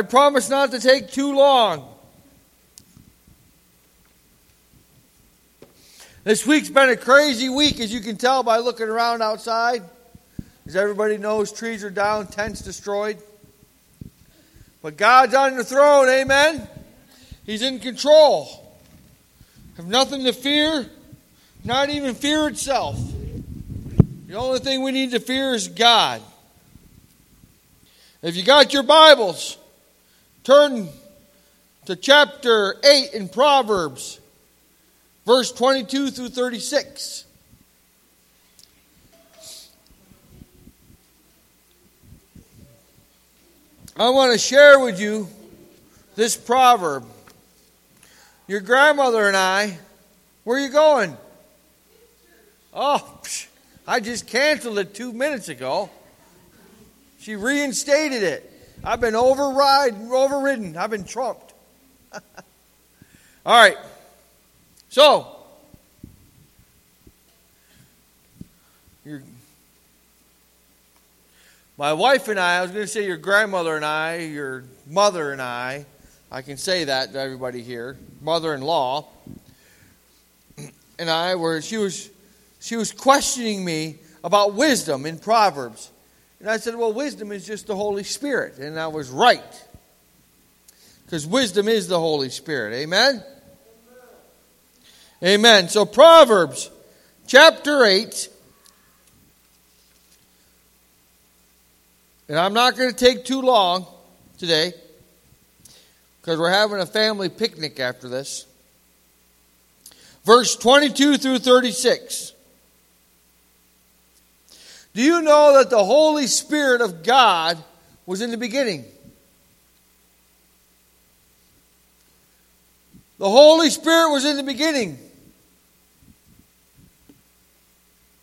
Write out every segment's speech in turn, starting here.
I promise not to take too long. This week's been a crazy week, as you can tell by looking around outside. As everybody knows, trees are down, tents destroyed. But God's on the throne, amen? He's in control. Have nothing to fear, not even fear itself. The only thing we need to fear is God. If you got your Bibles, Turn to chapter 8 in Proverbs, verse 22 through 36. I want to share with you this proverb. Your grandmother and I, where are you going? Oh, I just canceled it two minutes ago. She reinstated it. I've been override, overridden. I've been trumped. All right. So, my wife and I, I was going to say your grandmother and I, your mother and I, I can say that to everybody here, mother in law, and I were, she was, she was questioning me about wisdom in Proverbs. And I said, Well, wisdom is just the Holy Spirit. And I was right. Because wisdom is the Holy Spirit. Amen? Amen. So, Proverbs chapter 8. And I'm not going to take too long today because we're having a family picnic after this. Verse 22 through 36. Do you know that the Holy Spirit of God was in the beginning? The Holy Spirit was in the beginning.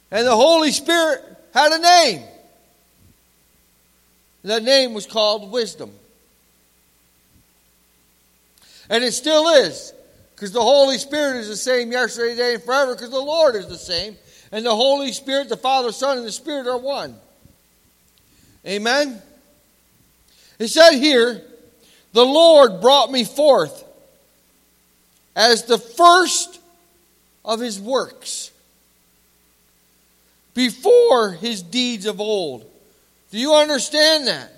And the Holy Spirit had a name. That name was called wisdom. And it still is. Because the Holy Spirit is the same yesterday, today, and forever, because the Lord is the same and the Holy Spirit, the Father, Son, and the Spirit are one. Amen? It said here, the Lord brought me forth as the first of his works before his deeds of old. Do you understand that?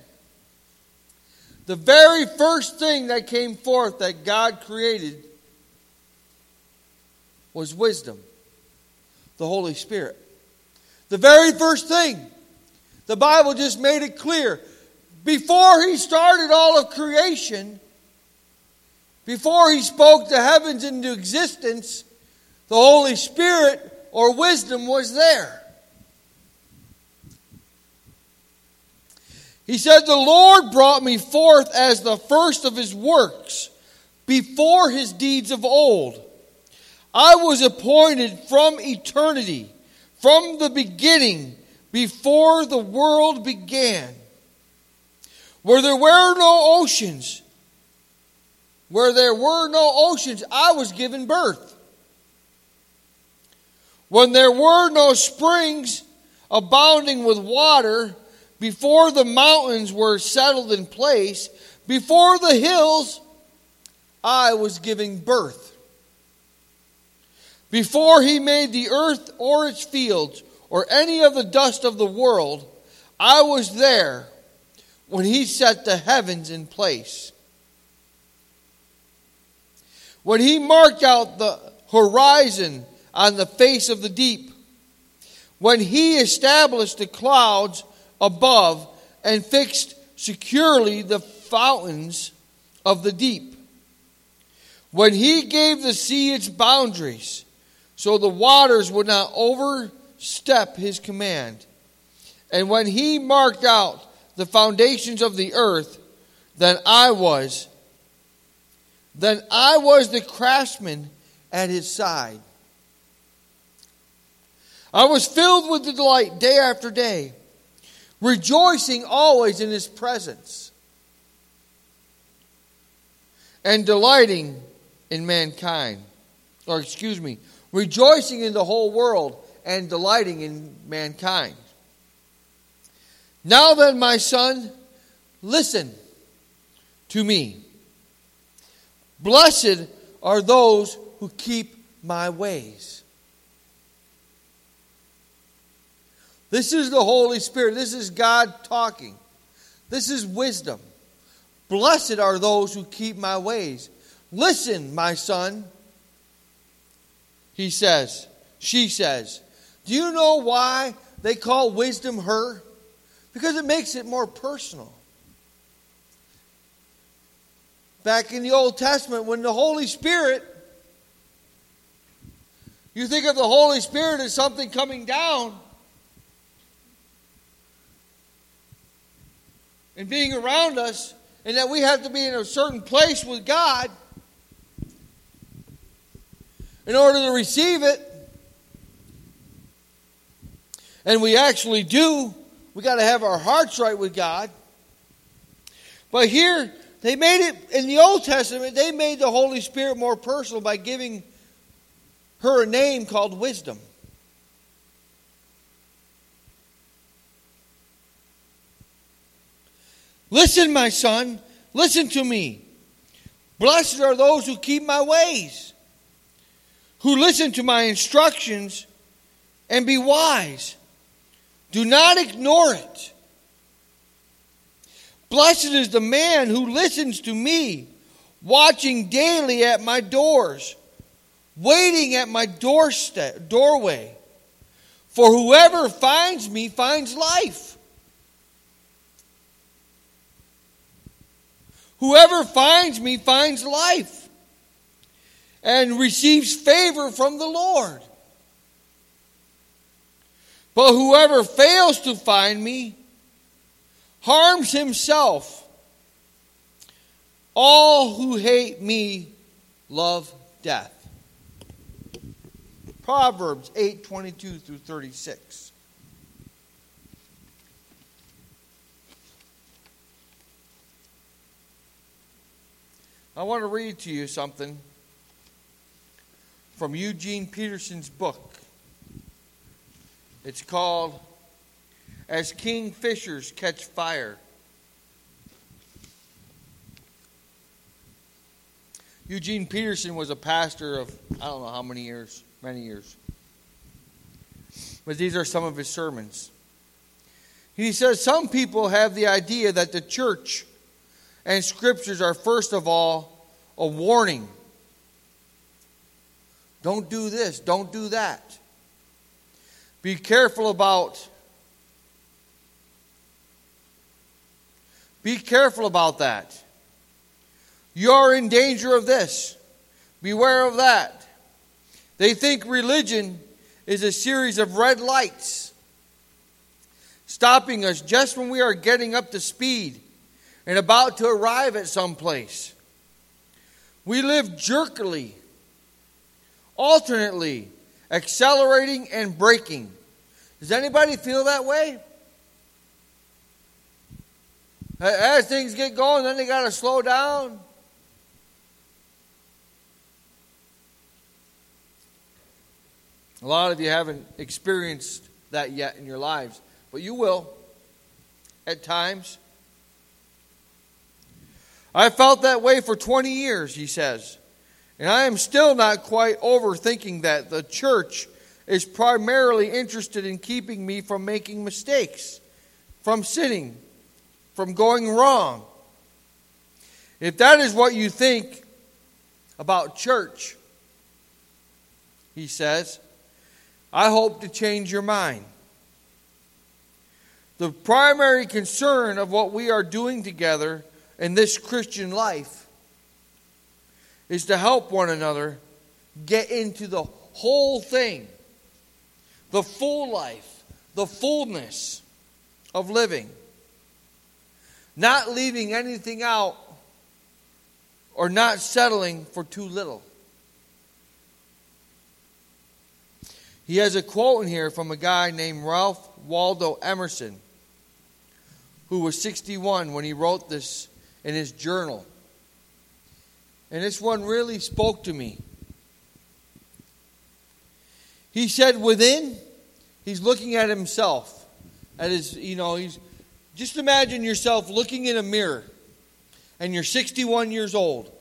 The very first thing that came forth that God created was wisdom the Holy Spirit. The very first thing, the Bible just made it clear. Before he started all of creation, before he spoke the heavens into existence, the Holy Spirit or wisdom was there. He said, The Lord brought me forth as the first of his works, before his deeds of old. I was appointed from eternity, from the beginning, before the world began. Where there were no oceans, where there were no oceans, I was given birth. When there were no springs abounding with water, before the mountains were settled in place, before the hills, I was giving birth. Before he made the earth or its fields or any of the dust of the world, I was there when he set the heavens in place. When he marked out the horizon on the face of the deep, when he established the clouds above and fixed securely the fountains of the deep, when he gave the sea its boundaries, so the waters would not overstep his command. And when he marked out the foundations of the earth, then I was, then I was the craftsman at his side. I was filled with delight day after day, rejoicing always in his presence, and delighting in mankind. Or, excuse me, rejoicing in the whole world and delighting in mankind. Now then, my son, listen. to me. Blessed are those who keep my ways. This is the Holy Spirit. This is God talking. This is wisdom. Blessed are those who keep my ways. Listen, my son, he says. She says. Do you know why they call wisdom her? Because it makes it more personal. Back in the Old Testament, when the Holy Spirit, you think of the Holy Spirit as something coming down and being around us, and that we have to be in a certain place with God in order to receive it. And we actually do. We got to have our hearts right with God. But here, they made it, in the Old Testament, they made the Holy Spirit more personal by giving her a name called wisdom. Listen, my son, listen to me. Blessed are those who keep my ways, who listen to my instructions and be wise. Do not ignore it. Blessed is the man who listens to me, watching daily at my doors, waiting at my doorstep, doorway. For whoever finds me finds life. Whoever finds me finds life and receives favor from the Lord. But whoever fails to find me harms himself. All who hate me love death. Proverbs 8 22 through 36. I want to read to you something from Eugene Peterson's book. It's called As Kingfishers Catch Fire. Eugene Peterson was a pastor of I don't know how many years, many years. But these are some of his sermons. He says some people have the idea that the church and scriptures are, first of all, a warning. Don't do this, don't do that. Be careful about Be careful about that. You're in danger of this. Beware of that. They think religion is a series of red lights stopping us just when we are getting up to speed and about to arrive at some place. We live jerkily, alternately, accelerating and braking. Does anybody feel that way? As things get going, then they got to slow down. A lot of you haven't experienced that yet in your lives, but you will at times. I felt that way for 20 years, he says. And I am still not quite overthinking that. The church is primarily interested in keeping me from making mistakes, from sinning, from going wrong. If that is what you think about church, he says, I hope to change your mind. The primary concern of what we are doing together in this Christian life is to help one another get into the whole thing, the full life, the fullness of living. Not leaving anything out or not settling for too little. He has a quote in here from a guy named Ralph Waldo Emerson, who was 61 when he wrote this in his journal. And this one really spoke to me. He said, within, he's looking at himself. At his, you know, he's just imagine yourself looking in a mirror and you're 61 years old.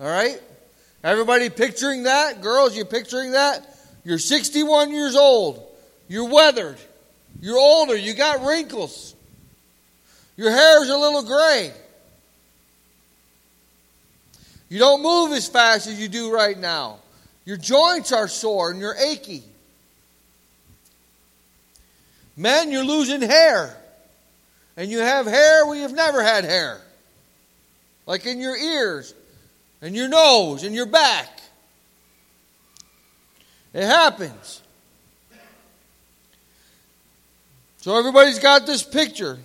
All right? Everybody picturing that? Girls, you picturing that? You're 61 years old. You're weathered. You're older. You got wrinkles. Your hair's a little gray. You don't move as fast as you do right now. Your joints are sore and you're achy. Men, you're losing hair. And you have hair where you've never had hair. Like in your ears and your nose and your back. It happens. So everybody's got this picture.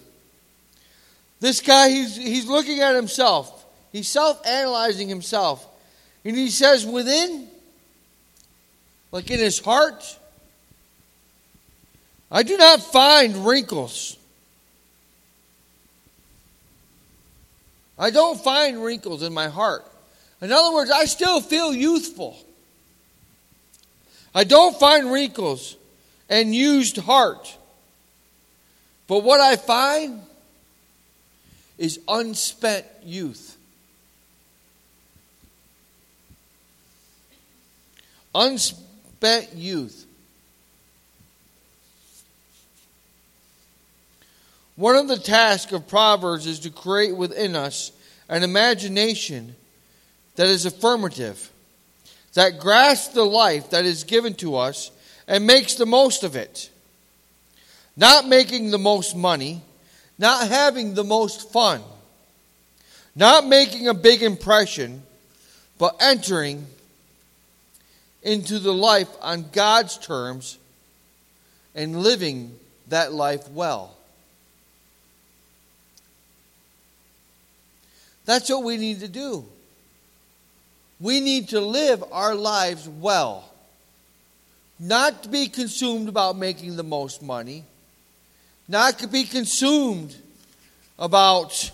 This guy, he's, he's looking at himself. He's self analyzing himself. And he says, within, like in his heart, I do not find wrinkles. I don't find wrinkles in my heart. In other words, I still feel youthful. I don't find wrinkles and used heart. But what I find is unspent youth. Unspent youth. One of the tasks of Proverbs is to create within us an imagination that is affirmative, that grasps the life that is given to us and makes the most of it. Not making the most money, not having the most fun, not making a big impression, but entering into the life on God's terms and living that life well. That's what we need to do. We need to live our lives well. Not to be consumed about making the most money. Not to be consumed about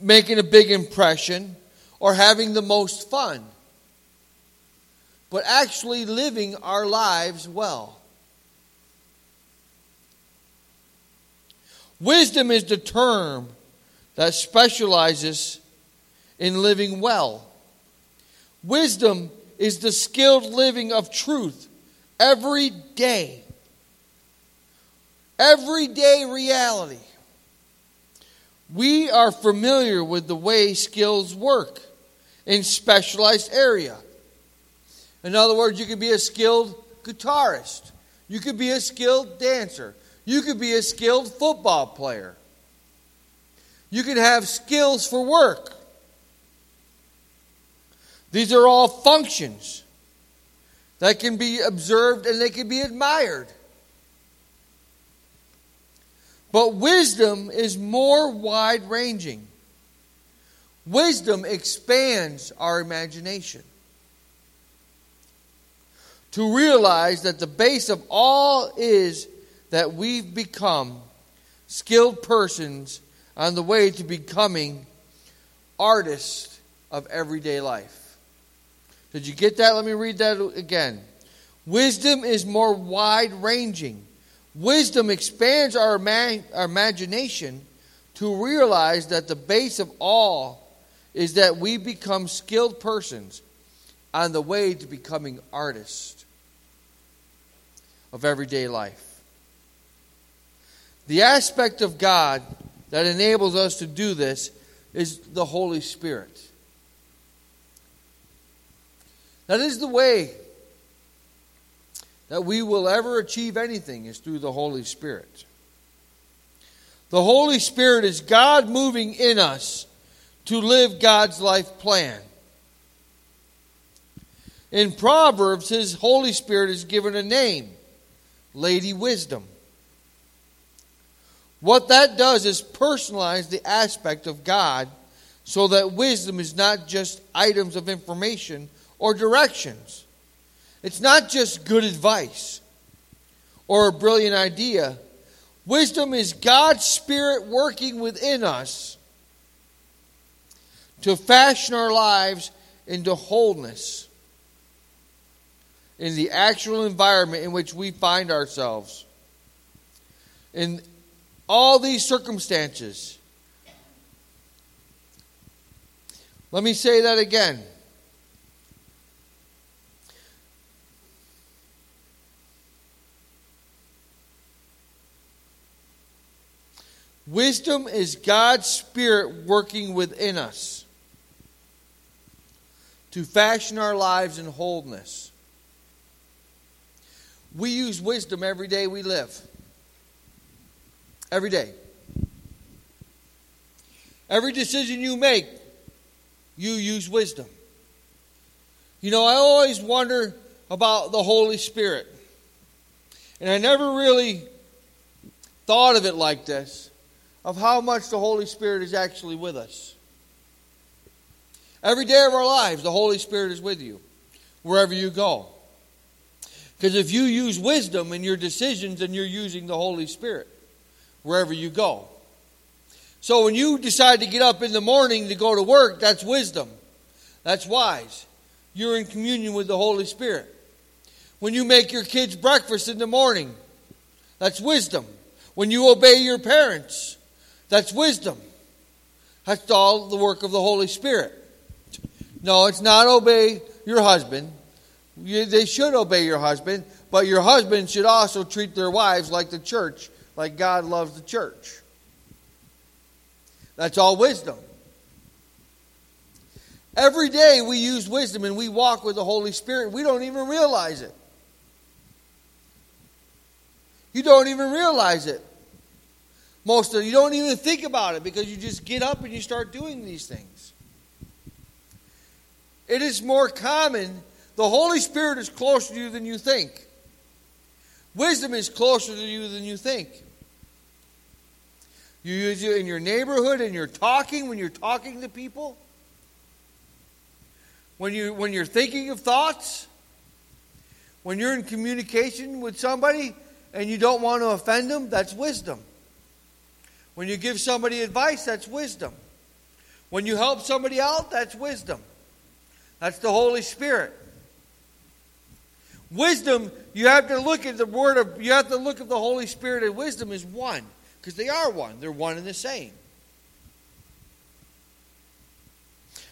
making a big impression or having the most fun. But actually living our lives well. Wisdom is the term that specializes in living well. Wisdom is the skilled living of truth every day. Everyday reality. We are familiar with the way skills work in specialized area. In other words, you could be a skilled guitarist. You could be a skilled dancer. You could be a skilled football player. You could have skills for work. These are all functions that can be observed and they can be admired. But wisdom is more wide ranging. Wisdom expands our imagination. To realize that the base of all is that we've become skilled persons on the way to becoming artists of everyday life. Did you get that? Let me read that again. Wisdom is more wide ranging. Wisdom expands our, our imagination to realize that the base of all is that we become skilled persons on the way to becoming artists of everyday life. The aspect of God that enables us to do this is the Holy Spirit. That is the way that we will ever achieve anything is through the Holy Spirit. The Holy Spirit is God moving in us to live God's life plan. In Proverbs, his Holy Spirit is given a name Lady Wisdom. What that does is personalize the aspect of God so that wisdom is not just items of information or directions. It's not just good advice or a brilliant idea. Wisdom is God's Spirit working within us to fashion our lives into wholeness in the actual environment in which we find ourselves. In all these circumstances. Let me say that again. Wisdom is God's Spirit working within us to fashion our lives in wholeness. We use wisdom every day we live. Every day. Every decision you make, you use wisdom. You know, I always wonder about the Holy Spirit. And I never really thought of it like this of how much the Holy Spirit is actually with us. Every day of our lives, the Holy Spirit is with you, wherever you go. Because if you use wisdom in your decisions, then you're using the Holy Spirit wherever you go. So when you decide to get up in the morning to go to work, that's wisdom. That's wise. You're in communion with the Holy Spirit. When you make your kids breakfast in the morning, that's wisdom. When you obey your parents, that's wisdom. That's all the work of the Holy Spirit. No, it's not obey your husband. You, they should obey your husband, but your husband should also treat their wives like the church, like God loves the church. That's all wisdom. Every day we use wisdom and we walk with the Holy Spirit. We don't even realize it. You don't even realize it. Most of you don't even think about it because you just get up and you start doing these things. It is more common. The Holy Spirit is closer to you than you think. Wisdom is closer to you than you think. You use it in your neighborhood and you're talking when you're talking to people. When you when you're thinking of thoughts. When you're in communication with somebody and you don't want to offend them, that's wisdom. When you give somebody advice, that's wisdom. When you help somebody out, that's wisdom. That's the Holy Spirit. Wisdom, you have to look at the word of, you have to look at the Holy Spirit and wisdom is one. Because they are one. They're one and the same.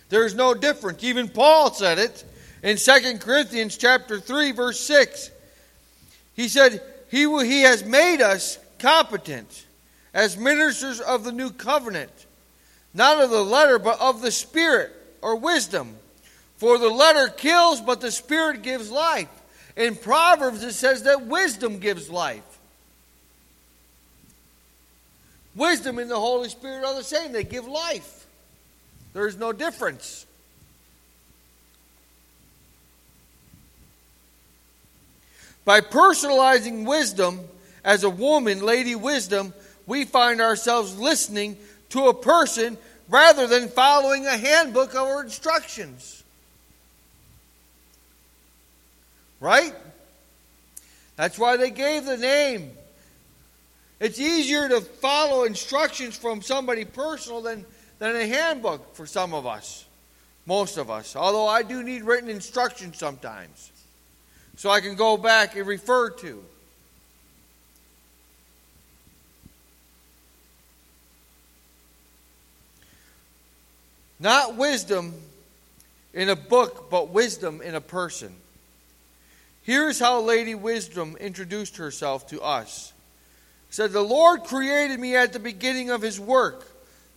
There's no difference. Even Paul said it in 2 Corinthians chapter 3, verse 6. He said, He, he has made us competent as ministers of the new covenant, not of the letter, but of the Spirit or wisdom. For the letter kills, but the Spirit gives life. In Proverbs, it says that wisdom gives life. Wisdom and the Holy Spirit are the same, they give life. There's no difference. By personalizing wisdom as a woman, Lady Wisdom, we find ourselves listening to a person rather than following a handbook or instructions. Right? That's why they gave the name. It's easier to follow instructions from somebody personal than, than a handbook for some of us, most of us. Although I do need written instructions sometimes, so I can go back and refer to. Not wisdom in a book, but wisdom in a person. Here's how Lady Wisdom introduced herself to us. said, The Lord created me at the beginning of his work,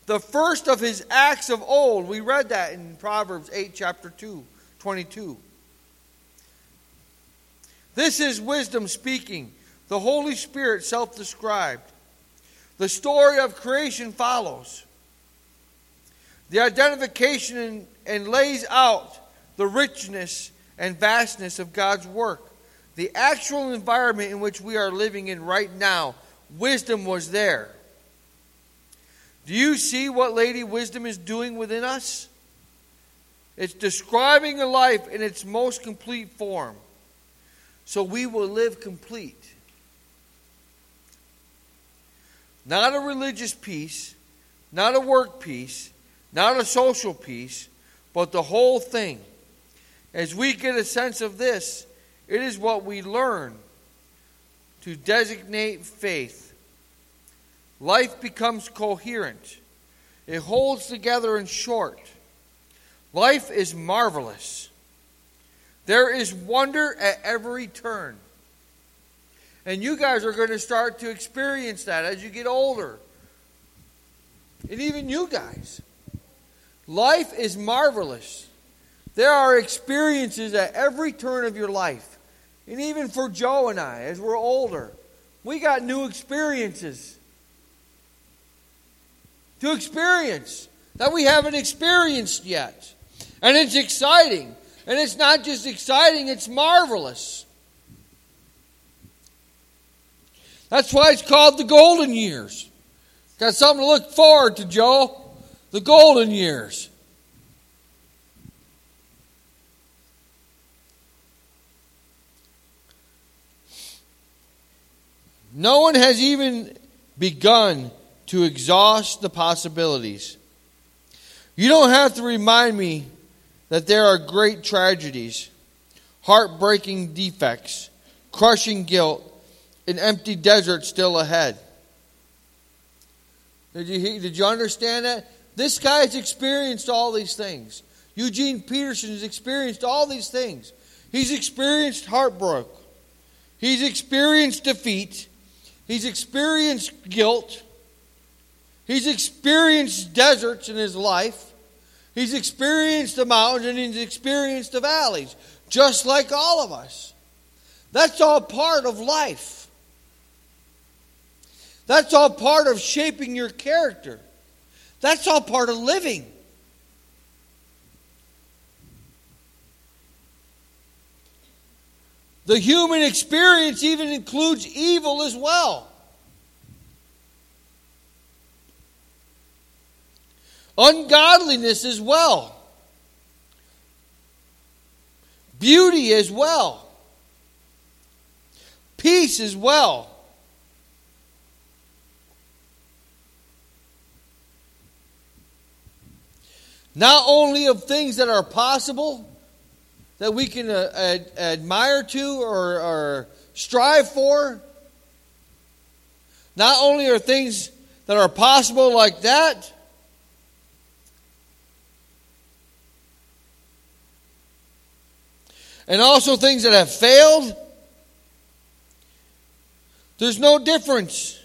the first of his acts of old. We read that in Proverbs 8, chapter 2, 22. This is wisdom speaking, the Holy Spirit self described. The story of creation follows the identification and, and lays out the richness and vastness of God's work. The actual environment in which we are living in right now, wisdom was there. Do you see what Lady Wisdom is doing within us? It's describing a life in its most complete form. So we will live complete. Not a religious piece, not a work piece, not a social piece, but the whole thing. As we get a sense of this, it is what we learn to designate faith. life becomes coherent. It holds together in short. Life is marvelous. There is wonder at every turn. And you guys are going to start to experience that as you get older. And even you guys. Life is marvelous. There are experiences at every turn of your life. And even for Joe and I, as we're older, we got new experiences to experience that we haven't experienced yet. And it's exciting. And it's not just exciting, it's marvelous. That's why it's called the golden years. Got something to look forward to, Joe. The golden years. No one has even begun to exhaust the possibilities. You don't have to remind me that there are great tragedies, heartbreaking defects, crushing guilt, an empty desert still ahead. Did you, did you understand that? This guy has experienced all these things. Eugene Peterson has experienced all these things. He's experienced heartbreak. He's experienced defeat. He's experienced guilt. He's experienced deserts in his life. He's experienced the mountains and he's experienced the valleys, just like all of us. That's all part of life. That's all part of shaping your character. That's all part of living. The human experience even includes evil as well. ungodliness as well, beauty as well, peace as well. Not only of things that are possible, that we can uh, ad- admire to or, or strive for. Not only are things that are possible like that, and also things that have failed. There's no difference.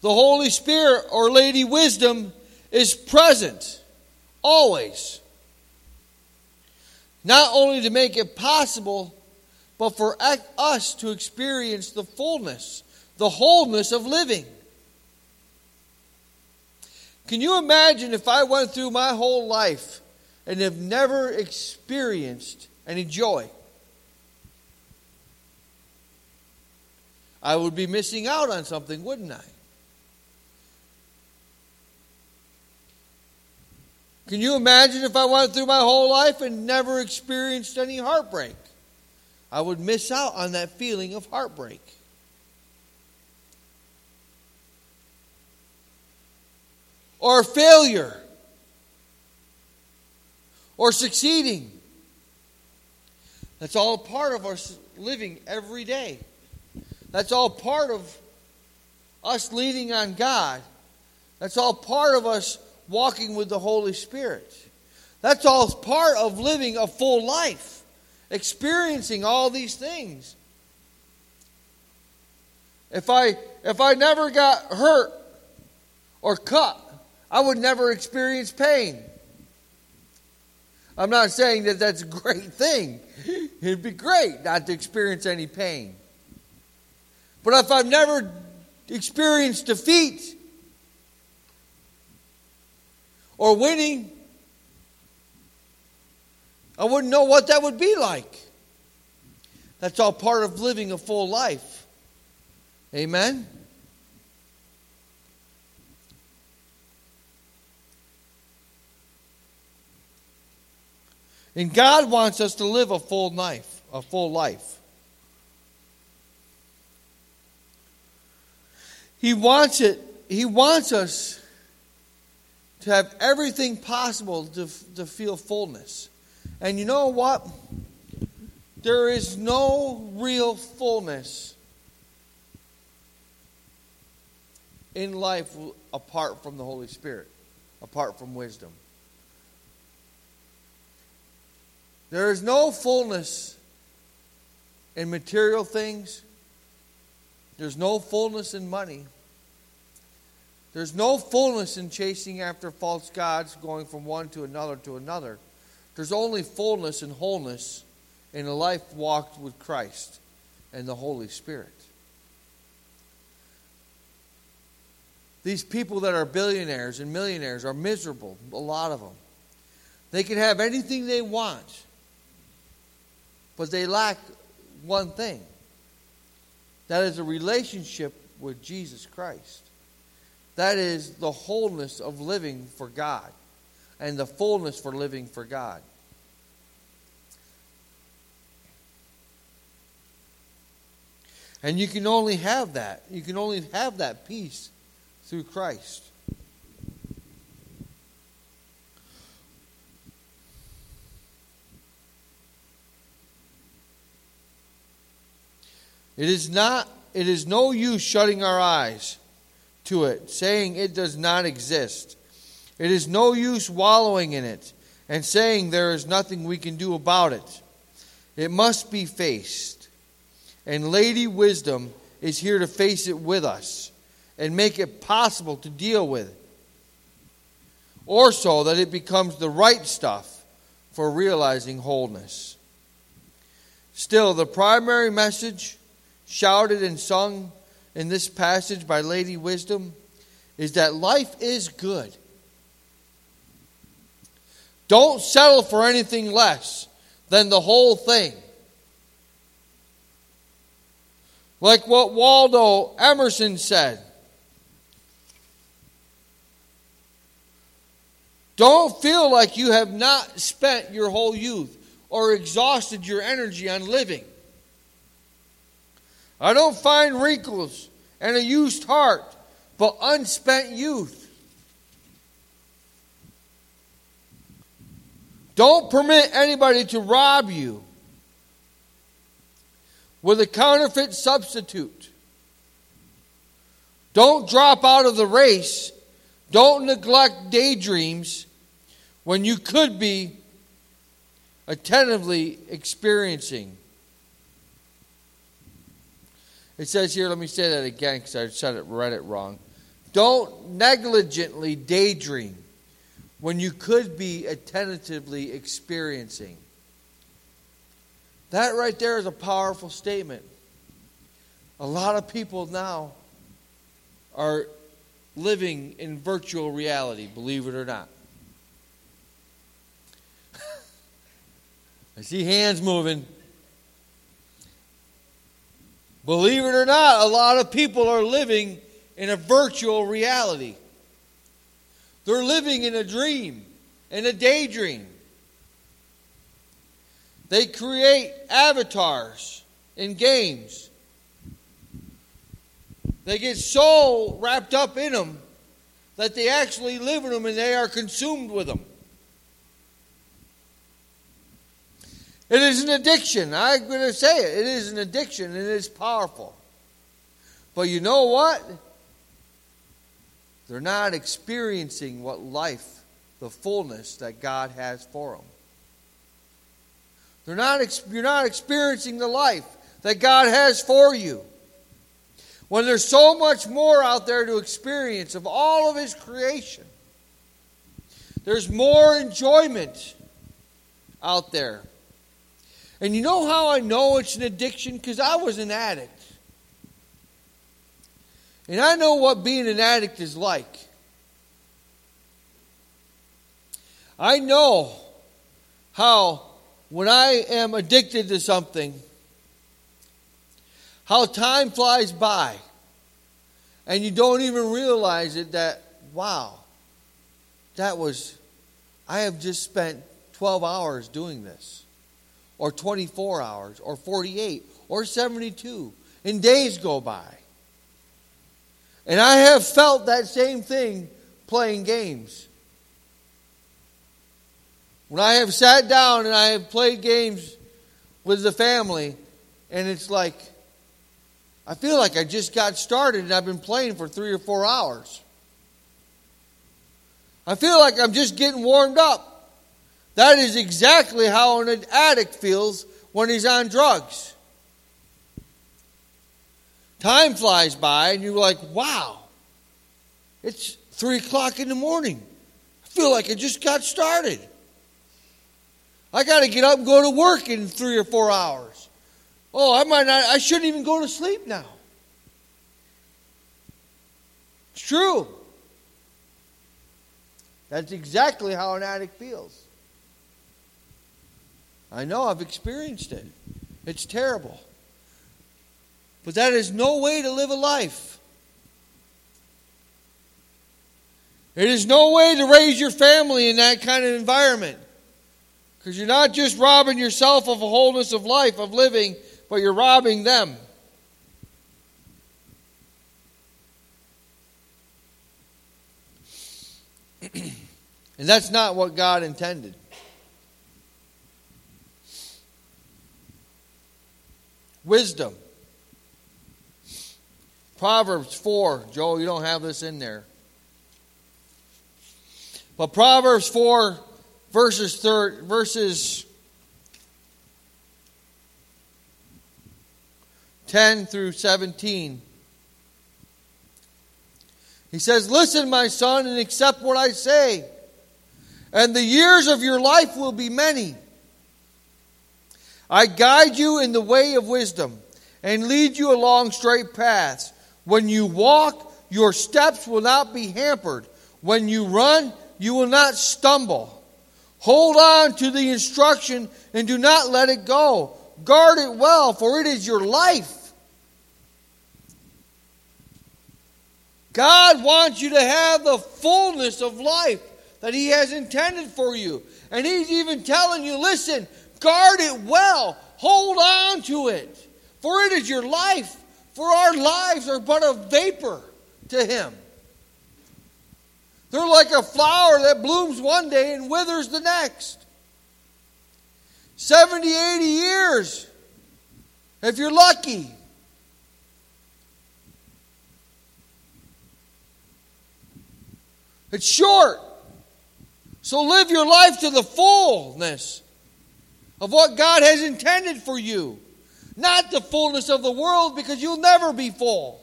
The Holy Spirit or Lady Wisdom is present always. Not only to make it possible, but for us to experience the fullness, the wholeness of living. Can you imagine if I went through my whole life and have never experienced any joy. I would be missing out on something, wouldn't I? Can you imagine if I went through my whole life and never experienced any heartbreak? I would miss out on that feeling of heartbreak. Or failure. Or succeeding. That's all part of us living every day. That's all part of us leaning on God. That's all part of us walking with the Holy Spirit. That's all part of living a full life, experiencing all these things. If I if I never got hurt or cut, I would never experience pain. I'm not saying that that's a great thing. It'd be great not to experience any pain. But if I've never experienced defeat or winning, I wouldn't know what that would be like. That's all part of living a full life. Amen? And God wants us to live a full life, a full life. He wants it, he wants us to have everything possible to, to feel fullness. And you know what? There is no real fullness in life apart from the Holy Spirit, apart from wisdom. There is no fullness in material things. There's no fullness in money. There's no fullness in chasing after false gods, going from one to another to another. There's only fullness and wholeness in a life walked with Christ and the Holy Spirit. These people that are billionaires and millionaires are miserable, a lot of them. They can have anything they want, but they lack one thing that is a relationship with Jesus Christ. That is the wholeness of living for God and the fullness for living for God. And you can only have that. You can only have that peace through Christ. It is not it is no use shutting our eyes to it, saying it does not exist. It is no use wallowing in it and saying there is nothing we can do about it. It must be faced. And Lady Wisdom is here to face it with us and make it possible to deal with. It, or so that it becomes the right stuff for realizing wholeness. Still, the primary message shouted and sung in this passage by Lady Wisdom is that life is good. Don't settle for anything less than the whole thing. Like what Waldo Emerson said Don't feel like you have not spent your whole youth or exhausted your energy on living. I don't find wrinkles and a used heart, but unspent youth. Don't permit anybody to rob you with a counterfeit substitute. Don't drop out of the race. Don't neglect daydreams when you could be attentively experiencing it says here, let me say that again because I said it, read it wrong. Don't negligently daydream when you could be attentively experiencing. That right there is a powerful statement. A lot of people now are living in virtual reality, believe it or not. I see hands moving. Believe it or not, a lot of people are living in a virtual reality. They're living in a dream, in a daydream. They create avatars in games. They get so wrapped up in them that they actually live in them and they are consumed with them. It is an addiction. I'm going to say it. It is an addiction and it is powerful. But you know what? They're not experiencing what life, the fullness that God has for them. They're not, you're not experiencing the life that God has for you. When there's so much more out there to experience of all of His creation, there's more enjoyment out there. And you know how I know it's an addiction? Because I was an addict. And I know what being an addict is like. I know how, when I am addicted to something, how time flies by. And you don't even realize it that, wow, that was, I have just spent 12 hours doing this or 24 hours or 48 or 72. And days go by. And I have felt that same thing playing games. When I have sat down and I have played games with the family, and it's like I feel like I just got started and I've been playing for three or four hours. I feel like I'm just getting warmed up. That is exactly how an addict feels when he's on drugs. Time flies by and you're like, wow, it's three o'clock in the morning. I feel like I just got started. I got to get up and go to work in three or four hours. Oh, I might not, I shouldn't even go to sleep now. It's true. That's exactly how an addict feels. I know, I've experienced it. It's terrible. But that is no way to live a life. It is no way to raise your family in that kind of environment. Because you're not just robbing yourself of a wholeness of life, of living, but you're robbing them. and that's not what God intended. Wisdom. Proverbs 4. Joel, you don't have this in there. But Proverbs 4, verses, third, verses 10 through 17. He says, Listen, my son, and accept what I say, and the years of your life will be many. I guide you in the way of wisdom and lead you along straight paths. When you walk, your steps will not be hampered. When you run, you will not stumble. Hold on to the instruction and do not let it go. Guard it well, for it is your life. God wants you to have the fullness of life that He has intended for you. And He's even telling you listen, guard it well, hold on to it, for it is your life. For our lives are but a vapor to Him. They're like a flower that blooms one day and withers the next. 70, 80 years, if you're lucky. It's short. So live your life to the fullness of what God has intended for you, not the fullness of the world, because you'll never be full.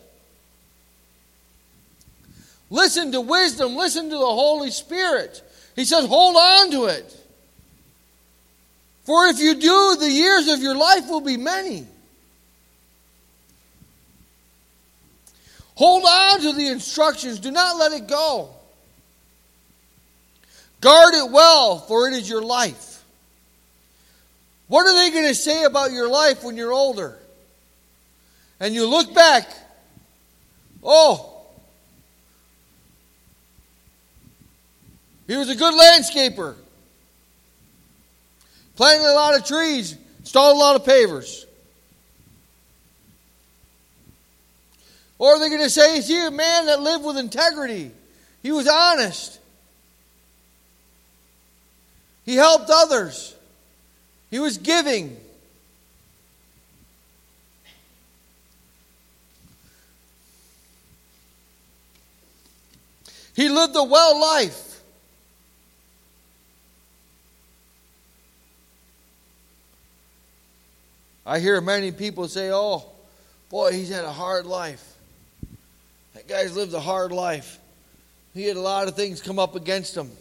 Listen to wisdom, listen to the Holy Spirit. He says, hold on to it. For if you do, the years of your life will be many. Hold on to the instructions, do not let it go. Guard it well, for it is your life. What are they going to say about your life when you're older? And you look back, oh, he was a good landscaper, planted a lot of trees, installed a lot of pavers. Or are they going to say, is he a man that lived with integrity? He was honest. He helped others. He was giving. He lived a well life. I hear many people say, oh, boy, he's had a hard life. That guy's lived a hard life. He had a lot of things come up against him.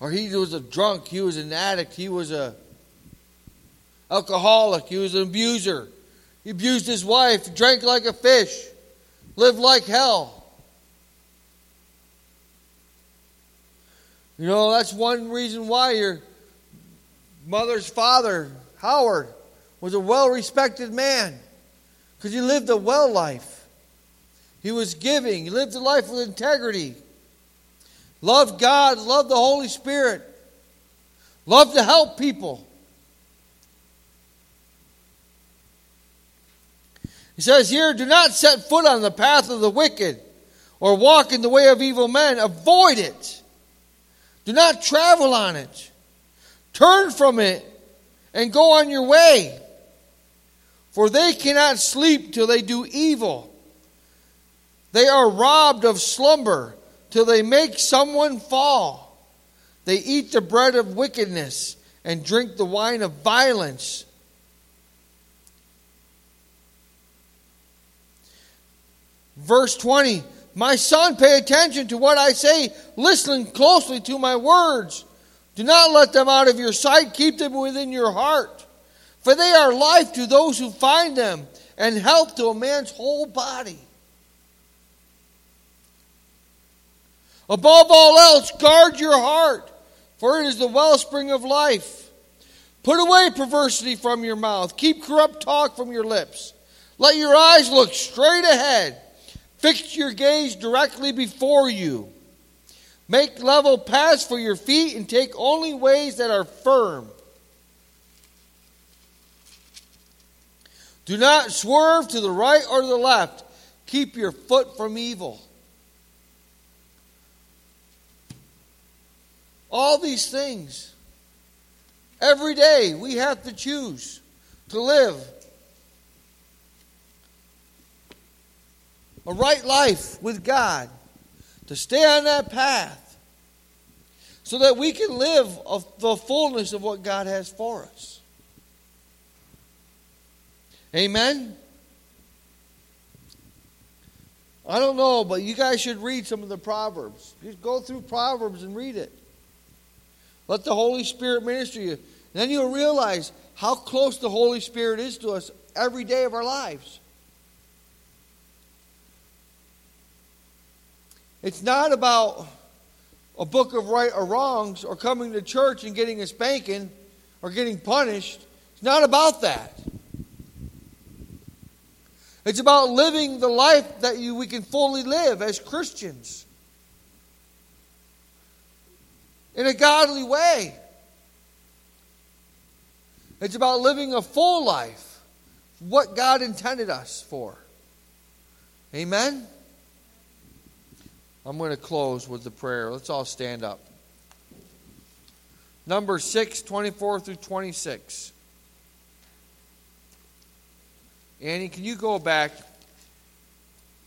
Or he was a drunk, he was an addict, he was a alcoholic, he was an abuser. He abused his wife, drank like a fish, lived like hell. You know, that's one reason why your mother's father, Howard, was a well respected man. Because he lived a well life. He was giving, he lived a life with integrity. Love God, love the Holy Spirit, love to help people. He says here, do not set foot on the path of the wicked or walk in the way of evil men. Avoid it. Do not travel on it. Turn from it and go on your way. For they cannot sleep till they do evil. They are robbed of slumber till they make someone fall. They eat the bread of wickedness and drink the wine of violence. Verse 20 My son, pay attention to what I say. Listen closely to my words. Do not let them out of your sight. Keep them within your heart. For they are life to those who find them and health to a man's whole body. Above all else, guard your heart, for it is the wellspring of life. Put away perversity from your mouth. Keep corrupt talk from your lips. Let your eyes look straight ahead. Fix your gaze directly before you. Make level paths for your feet and take only ways that are firm. Do not swerve to the right or the left. Keep your foot from evil. All these things. Every day we have to choose to live a right life with God, to stay on that path, so that we can live the fullness of what God has for us. Amen? I don't know, but you guys should read some of the Proverbs. Just go through Proverbs and read it. Let the Holy Spirit minister you. And then you'll realize how close the Holy Spirit is to us every day of our lives. It's not about a book of right or wrongs or coming to church and getting a spanking or getting punished. It's not about that. It's about living the life that you, we can fully live as Christians in a godly way. It's about living a full life, what God intended us for. Amen? I'm going to close with the prayer. Let's all stand up. Number 6, 24 through 26. Annie, can you go back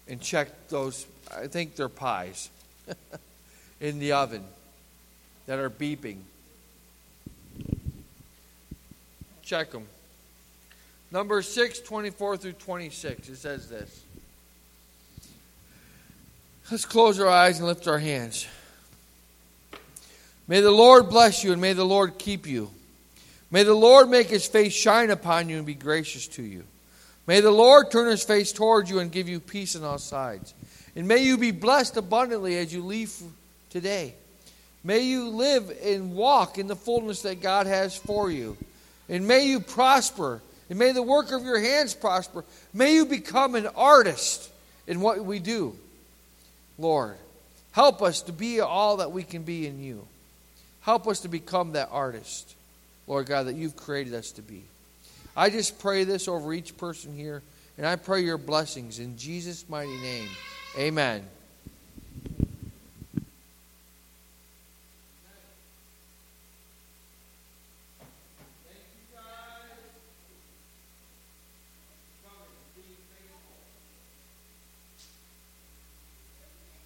and check those? I think they're pies in the oven that are beeping. Check them. Number 6, 24 through 26. It says this. Let's close our eyes and lift our hands. May the Lord bless you and may the Lord keep you. May the Lord make his face shine upon you and be gracious to you. May the Lord turn his face towards you and give you peace on all sides. And may you be blessed abundantly as you leave today. May you live and walk in the fullness that God has for you. And may you prosper. And may the work of your hands prosper. May you become an artist in what we do. Lord, help us to be all that we can be in you. Help us to become that artist, Lord God, that you've created us to be. I just pray this over each person here, and I pray your blessings in Jesus' mighty name. Amen.